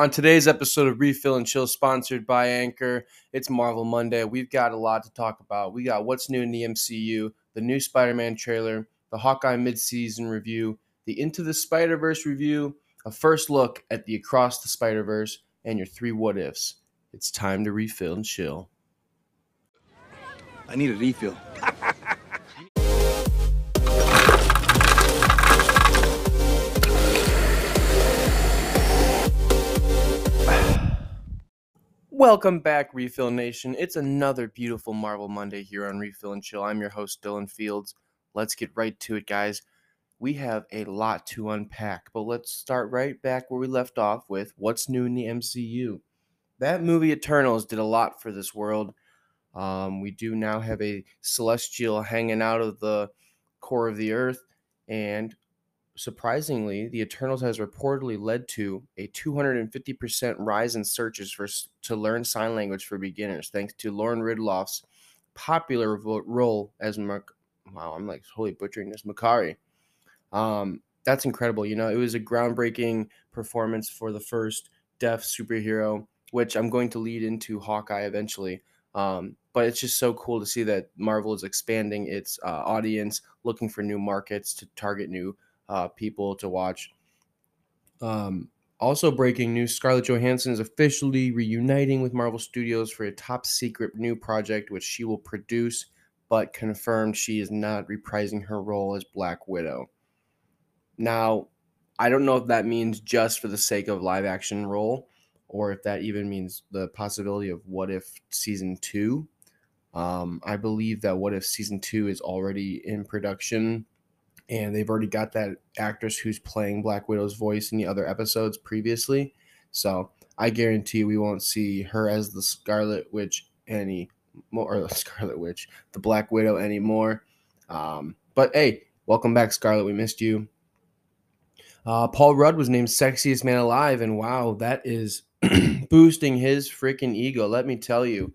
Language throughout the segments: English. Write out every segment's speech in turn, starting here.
On today's episode of Refill and Chill, sponsored by Anchor, it's Marvel Monday. We've got a lot to talk about. We got what's new in the MCU, the new Spider Man trailer, the Hawkeye mid-season review, the Into the Spider Verse review, a first look at the Across the Spider Verse, and your three what ifs. It's time to refill and chill. I need a refill. Welcome back, Refill Nation. It's another beautiful Marvel Monday here on Refill and Chill. I'm your host, Dylan Fields. Let's get right to it, guys. We have a lot to unpack, but let's start right back where we left off with what's new in the MCU. That movie Eternals did a lot for this world. Um, we do now have a celestial hanging out of the core of the earth, and surprisingly, the Eternals has reportedly led to a 250% rise in searches for to learn sign language for beginners, thanks to Lauren Ridloff's popular role as Mark. Wow, I'm like totally butchering this, Makkari. Um, that's incredible. You know, it was a groundbreaking performance for the first deaf superhero, which I'm going to lead into Hawkeye eventually. Um, but it's just so cool to see that Marvel is expanding its uh, audience, looking for new markets to target new uh, people to watch. Um, also, breaking news Scarlett Johansson is officially reuniting with Marvel Studios for a top secret new project, which she will produce, but confirmed she is not reprising her role as Black Widow. Now, I don't know if that means just for the sake of live action role, or if that even means the possibility of what if season two. Um, I believe that what if season two is already in production and they've already got that actress who's playing Black Widow's voice in the other episodes previously. So I guarantee we won't see her as the Scarlet Witch any more, or the Scarlet Witch, the Black Widow anymore. Um, but hey, welcome back, Scarlett. We missed you. Uh, Paul Rudd was named sexiest man alive, and wow, that is boosting his freaking ego. Let me tell you,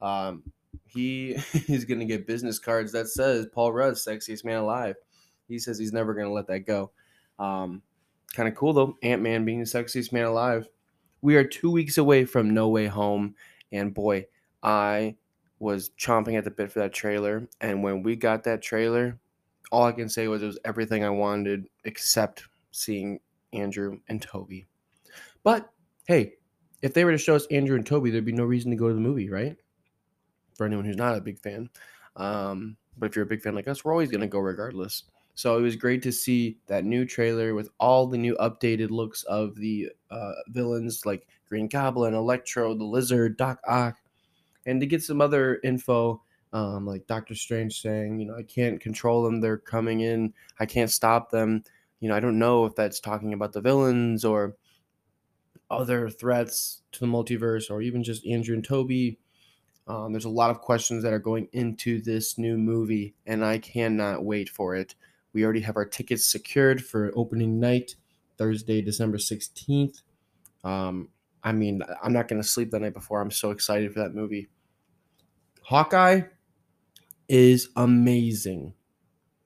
um, he is going to get business cards that says Paul Rudd, sexiest man alive. He says he's never going to let that go. Um, kind of cool though. Ant Man being the sexiest man alive. We are two weeks away from No Way Home, and boy, I was chomping at the bit for that trailer. And when we got that trailer, all I can say was it was everything I wanted except seeing Andrew and Tobey. But hey, if they were to show us Andrew and Tobey, there'd be no reason to go to the movie, right? For anyone who's not a big fan. Um, but if you're a big fan like us, we're always going to go regardless. So it was great to see that new trailer with all the new updated looks of the uh, villains like Green Goblin, Electro, the Lizard, Doc Ock, and to get some other info um, like Doctor Strange saying, you know, I can't control them. They're coming in. I can't stop them. You know, I don't know if that's talking about the villains or other threats to the multiverse or even just Andrew and Tobey. Um, there's a lot of questions that are going into this new movie, and I cannot wait for it. We already have our tickets secured for opening night, Thursday, December 16th. Um, I mean, I'm not going to sleep the night before. I'm so excited for that movie. Hawkeye is amazing.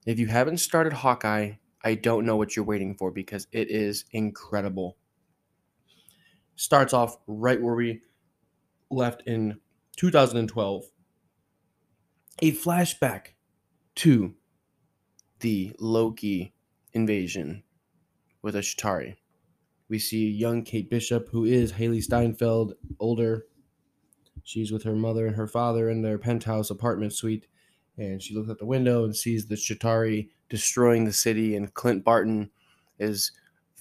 If you haven't started Hawkeye, I don't know what you're waiting for because it is incredible. Starts off right where we left in 2012. A flashback to the Loki invasion with a Chitauri. We see young Kate Bishop, who is Hailee Steinfeld, older. She's with her mother and her father in their penthouse apartment suite, and she looks out the window and sees the Chitauri destroying the city, and Clint Barton is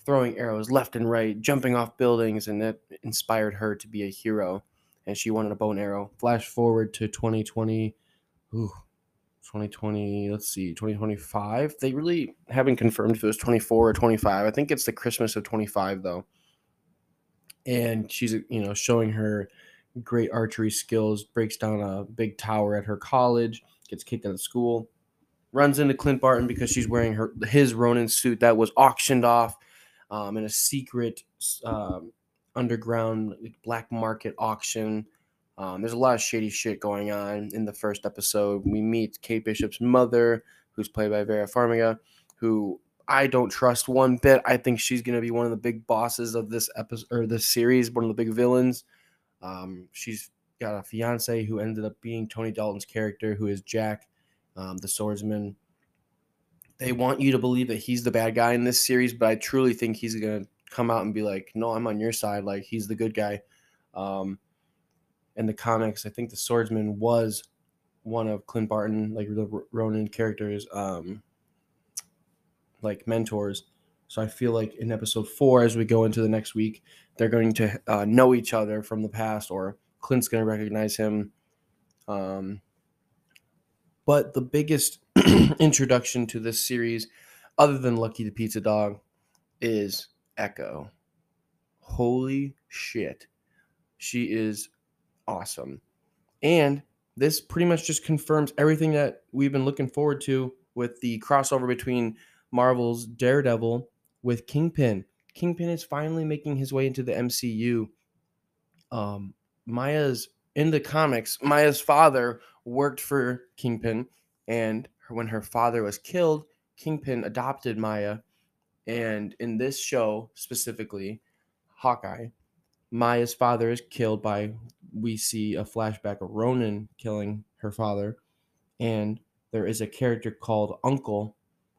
throwing arrows left and right, jumping off buildings, and that inspired her to be a hero. And she wanted a bow and arrow. Flash forward to 2020. Ooh, 2020, let's see, 2025. They really haven't confirmed if it was 24 or 25. I think it's the Christmas of 25 though. And she's, you know, showing her great archery skills, breaks down a big tower at her college, gets kicked out of school, runs into Clint Barton because she's wearing her his Ronin suit that was auctioned off um, in a secret um, underground black market auction um, there's a lot of shady shit going on in the first episode. We meet Kate Bishop's mother, who's played by Vera Farmiga, who I don't trust one bit. I think she's going to be one of the big bosses of this episode or this series, one of the big villains. Um, she's got a fiance who ended up being Tony Dalton's character, who is Jack, um, the swordsman. They want you to believe that he's the bad guy in this series, but I truly think he's going to come out and be like, "No, I'm on your side. Like he's the good guy." Um, in the comics, I think the swordsman was one of Clint Barton, like the Ronin characters, um, like mentors. So I feel like in episode four, as we go into the next week, they're going to uh, know each other from the past, or Clint's going to recognize him. Um, but the biggest introduction to this series, other than Lucky the Pizza Dog, is Echo. Holy shit. She is awesome. And this pretty much just confirms everything that we've been looking forward to with the crossover between Marvel's Daredevil with Kingpin. Kingpin is finally making his way into the MCU. Um, Maya's in the comics, Maya's father worked for Kingpin, and when her father was killed, Kingpin adopted Maya. And in this show specifically, Hawkeye, Maya's father is killed by we see a flashback of Ronin killing her father, and there is a character called Uncle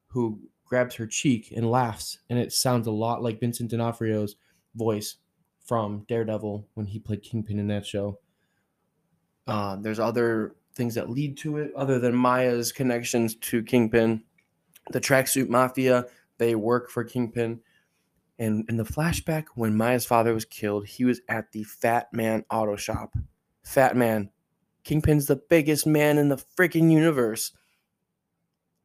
who grabs her cheek and laughs, and it sounds a lot like Vincent D'Onofrio's voice from Daredevil when he played Kingpin in that show. Uh, there's other things that lead to it other than Maya's connections to Kingpin. The Tracksuit Mafia, they work for Kingpin. And in the flashback, when Maya's father was killed, he was at the Fat Man Auto Shop. Fat Man. Kingpin's the biggest man in the freaking universe.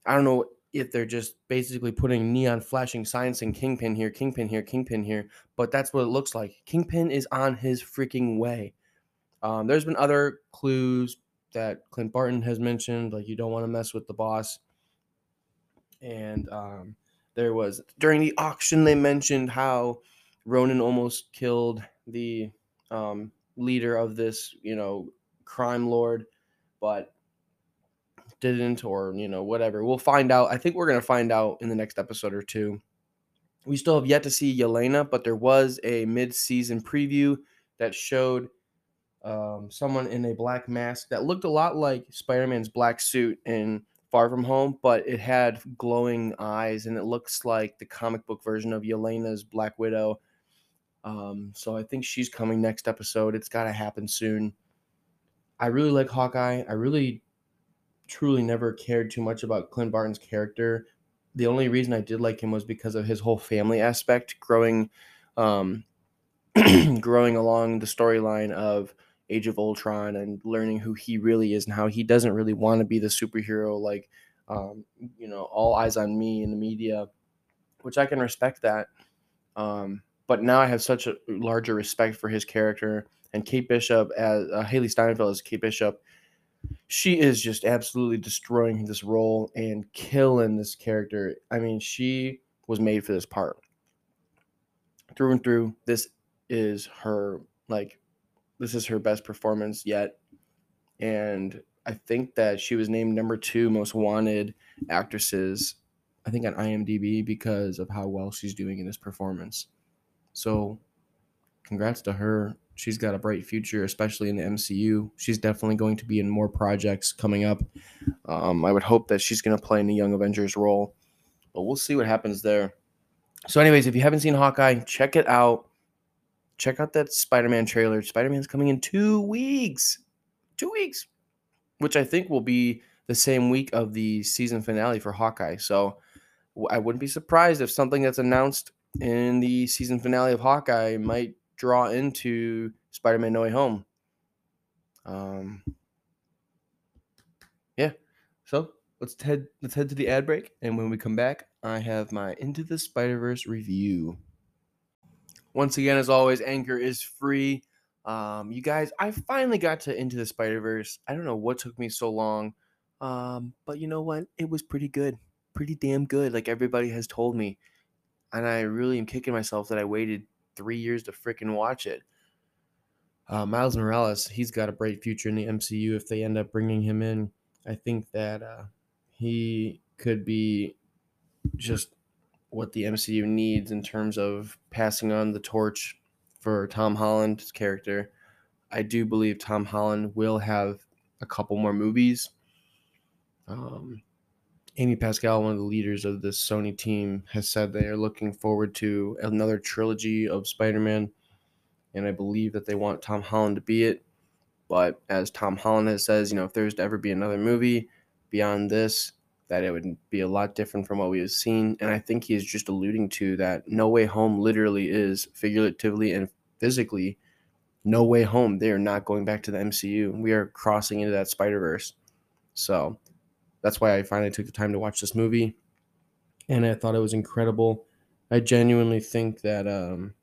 I don't know if they're just basically putting neon flashing signs saying Kingpin here, Kingpin here, Kingpin here, but that's what it looks like. Kingpin is on his freaking way. Um, there's been other clues that Clint Barton has mentioned, like you don't want to mess with the boss. And um, there was during the auction they mentioned how Ronin almost killed the um, leader of this, you know, crime lord, but didn't, or you know, whatever. We'll find out. I think we're gonna find out in the next episode or two. We still have yet to see Yelena, but there was a mid-season preview that showed um, someone in a black mask that looked a lot like Spider-Man's black suit in Far From Home, but it had glowing eyes and it looks like the comic book version of Yelena's Black Widow. Um, so I think she's coming next episode. It's got to happen soon. I really like Hawkeye. I really, truly never cared too much about Clint Barton's character. The only reason I did like him was because of his whole family aspect, growing, um, growing along the storyline of Age of Ultron and learning who he really is and how he doesn't really want to be the superhero, like, um, you know, all eyes on me in the media, which I can respect that. Um, but now I have such a larger respect for his character and Kate Bishop as uh, Hailee Steinfeld as Kate Bishop. She is just absolutely destroying this role and killing this character. I mean, she was made for this part through and through. This is her like this is her best performance yet. And I think that she was named number two most wanted actresses, I think on IMDb because of how well she's doing in this performance. So, congrats to her. She's got a bright future, especially in the MCU. She's definitely going to be in more projects coming up. Um, I would hope that she's going to play in the Young Avengers role, but we'll see what happens there. So, anyways, if you haven't seen Hawkeye, check it out check out that Spider-Man trailer. Spider-Man's coming in two weeks. Two weeks. Which I think will be the same week of the season finale for Hawkeye. So I wouldn't be surprised if something that's announced in the season finale of Hawkeye might draw into Spider-Man No Way Home. Um Yeah. So let's head let's head to the ad break. And when we come back, I have my Into the Spider-Verse review. Once again, as always, Anchor is free. Um, you guys, I finally got to Into the Spider Verse. I don't know what took me so long, um, but you know what? It was pretty good, pretty damn good. Like everybody has told me, and I really am kicking myself that I waited three years to freaking watch it. Uh, Miles Morales, he's got a bright future in the MCU if they end up bringing him in. I think that uh, he could be just what the MCU needs in terms of passing on the torch for Tom Holland's character. I do believe Tom Holland will have a couple more movies. Um, Amy Pascal, one of the leaders of the Sony team, has said they are looking forward to another trilogy of Spider Man. And I believe that they want Tom Holland to be it. But as Tom Holland has says, you know, if there's to ever be another movie beyond this, that it would be a lot different from what we have seen. And I think he is just alluding to that No Way Home literally is figuratively and physically No Way Home. They are not going back to the MCU. We are crossing into that Spider Verse. So that's why I finally took the time to watch this movie. And I thought it was incredible. I genuinely think that um,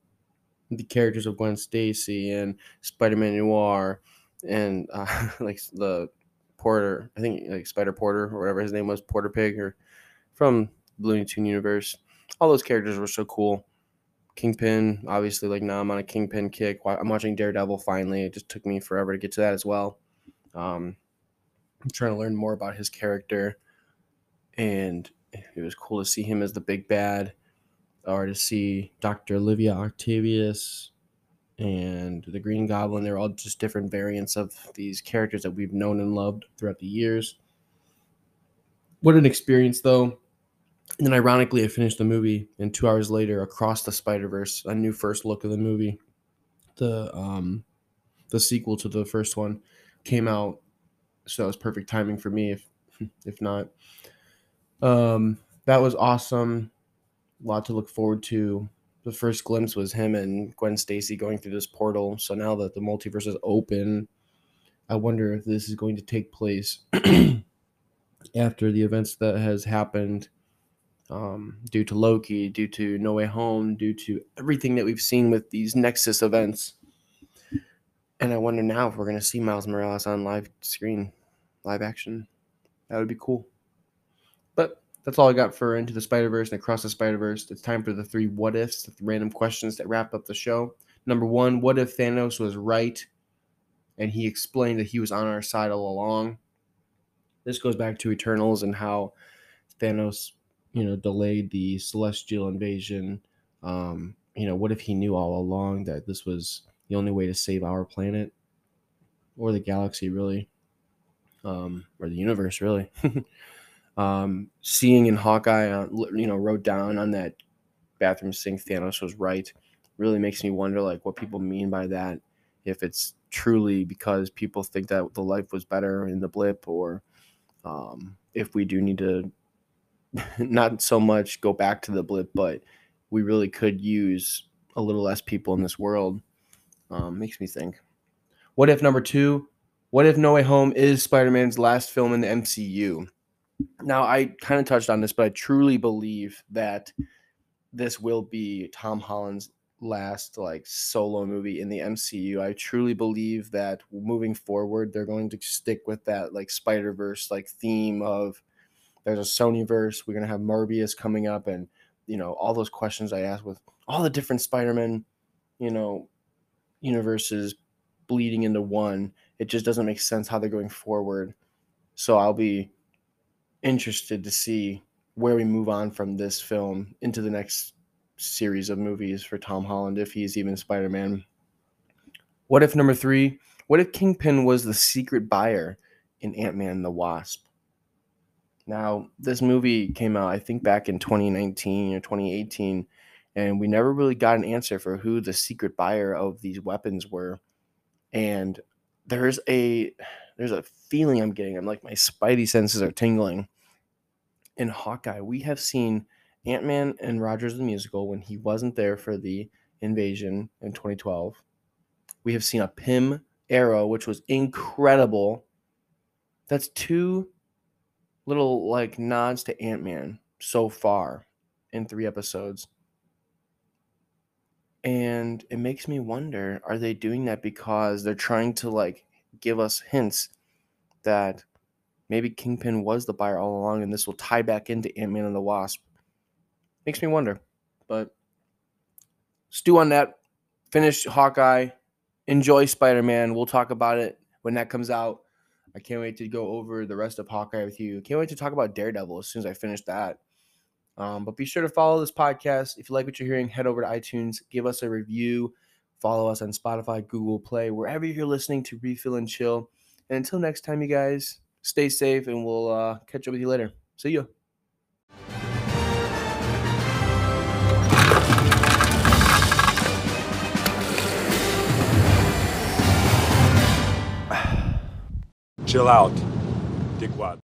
the characters of Gwen Stacy and Spider Man Noir and uh, like the Porter, I think like Spider Porter or whatever his name was, Porter Pig or from Looney Tune universe. All those characters were so cool. Kingpin, obviously, like now I'm on a Kingpin kick. I'm watching Daredevil finally. It just took me forever to get to that as well. Um, I'm trying to learn more about his character, and it was cool to see him as the big bad, or to see Dr. Olivia Octavius and the Green Goblin. They're all just different variants of these characters that we've known and loved throughout the years. What an experience, though. And then, ironically, I finished the movie, and two hours later, Across the Spider Verse, a new first look of the movie, the um, the sequel to the first one, came out. So that was perfect timing for me. If if not, um, that was awesome. A lot to look forward to the first glimpse was him and Gwen Stacy going through this portal. So now that the multiverse is open, I wonder if this is going to take place after the events that has happened um, due to Loki, due to No Way Home, due to everything that we've seen with these Nexus events. And I wonder now if we're going to see Miles Morales on live screen, live action. That would be cool. That's all I got for Into the Spider Verse and Across the Spider Verse. It's time for the three what ifs, the random questions that wrap up the show. Number one, what if Thanos was right and he explained that he was on our side all along? This goes back to Eternals and how Thanos, you know, delayed the celestial invasion. Um, you know, what if he knew all along that this was the only way to save our planet or the galaxy, really, um, or the universe, really? Um, seeing in Hawkeye, uh, you know, wrote down on that bathroom sink, Thanos was right. Really makes me wonder, like, what people mean by that. If it's truly because people think that the life was better in the blip, or um, if we do need to not so much go back to the blip, but we really could use a little less people in this world. Um, makes me think. What if number two? What if No Way Home is Spider Man's last film in the MCU? Now, I kind of touched on this, but I truly believe that this will be Tom Holland's last like solo movie in the MCU. I truly believe that moving forward, they're going to stick with that like Spider Verse like theme of there's a Sony verse. We're gonna have Morbius coming up, and you know all those questions I asked with all the different Spider Man, you know, universes bleeding into one. It just doesn't make sense how they're going forward. So I'll be interested to see where we move on from this film into the next series of movies for Tom Holland if he's even Spider Man. What if number three? What if Kingpin was the secret buyer in Ant Man and the Wasp? Now, this movie came out, I think, back in 2019 or 2018, and we never really got an answer for who the secret buyer of these weapons were. And there's a there's a feeling I'm getting. I'm like my spidey senses are tingling in Hawkeye, we have seen Ant Man and Rogers the Musical when he wasn't there for the invasion in 2012. We have seen a Pym arrow, which was incredible. That's two little like nods to Ant Man so far in three episodes. And it makes me wonder are they doing that because they're trying to like give us hints that Maybe Kingpin was the buyer all along, and this will tie back into Ant Man and the Wasp. Makes me wonder. But stew on that. Finish Hawkeye. Enjoy Spider Man. We'll talk about it when that comes out. I can't wait to go over the rest of Hawkeye with you. Can't wait to talk about Daredevil as soon as I finish that. Um, but be sure to follow this podcast. If you like what you're hearing, head over to iTunes, give us a review, follow us on Spotify, Google Play, wherever you're listening to Refill and Chill. And until next time, you guys, Stay safe, and we'll uh, catch up with you later. See you. Chill out, dickwad.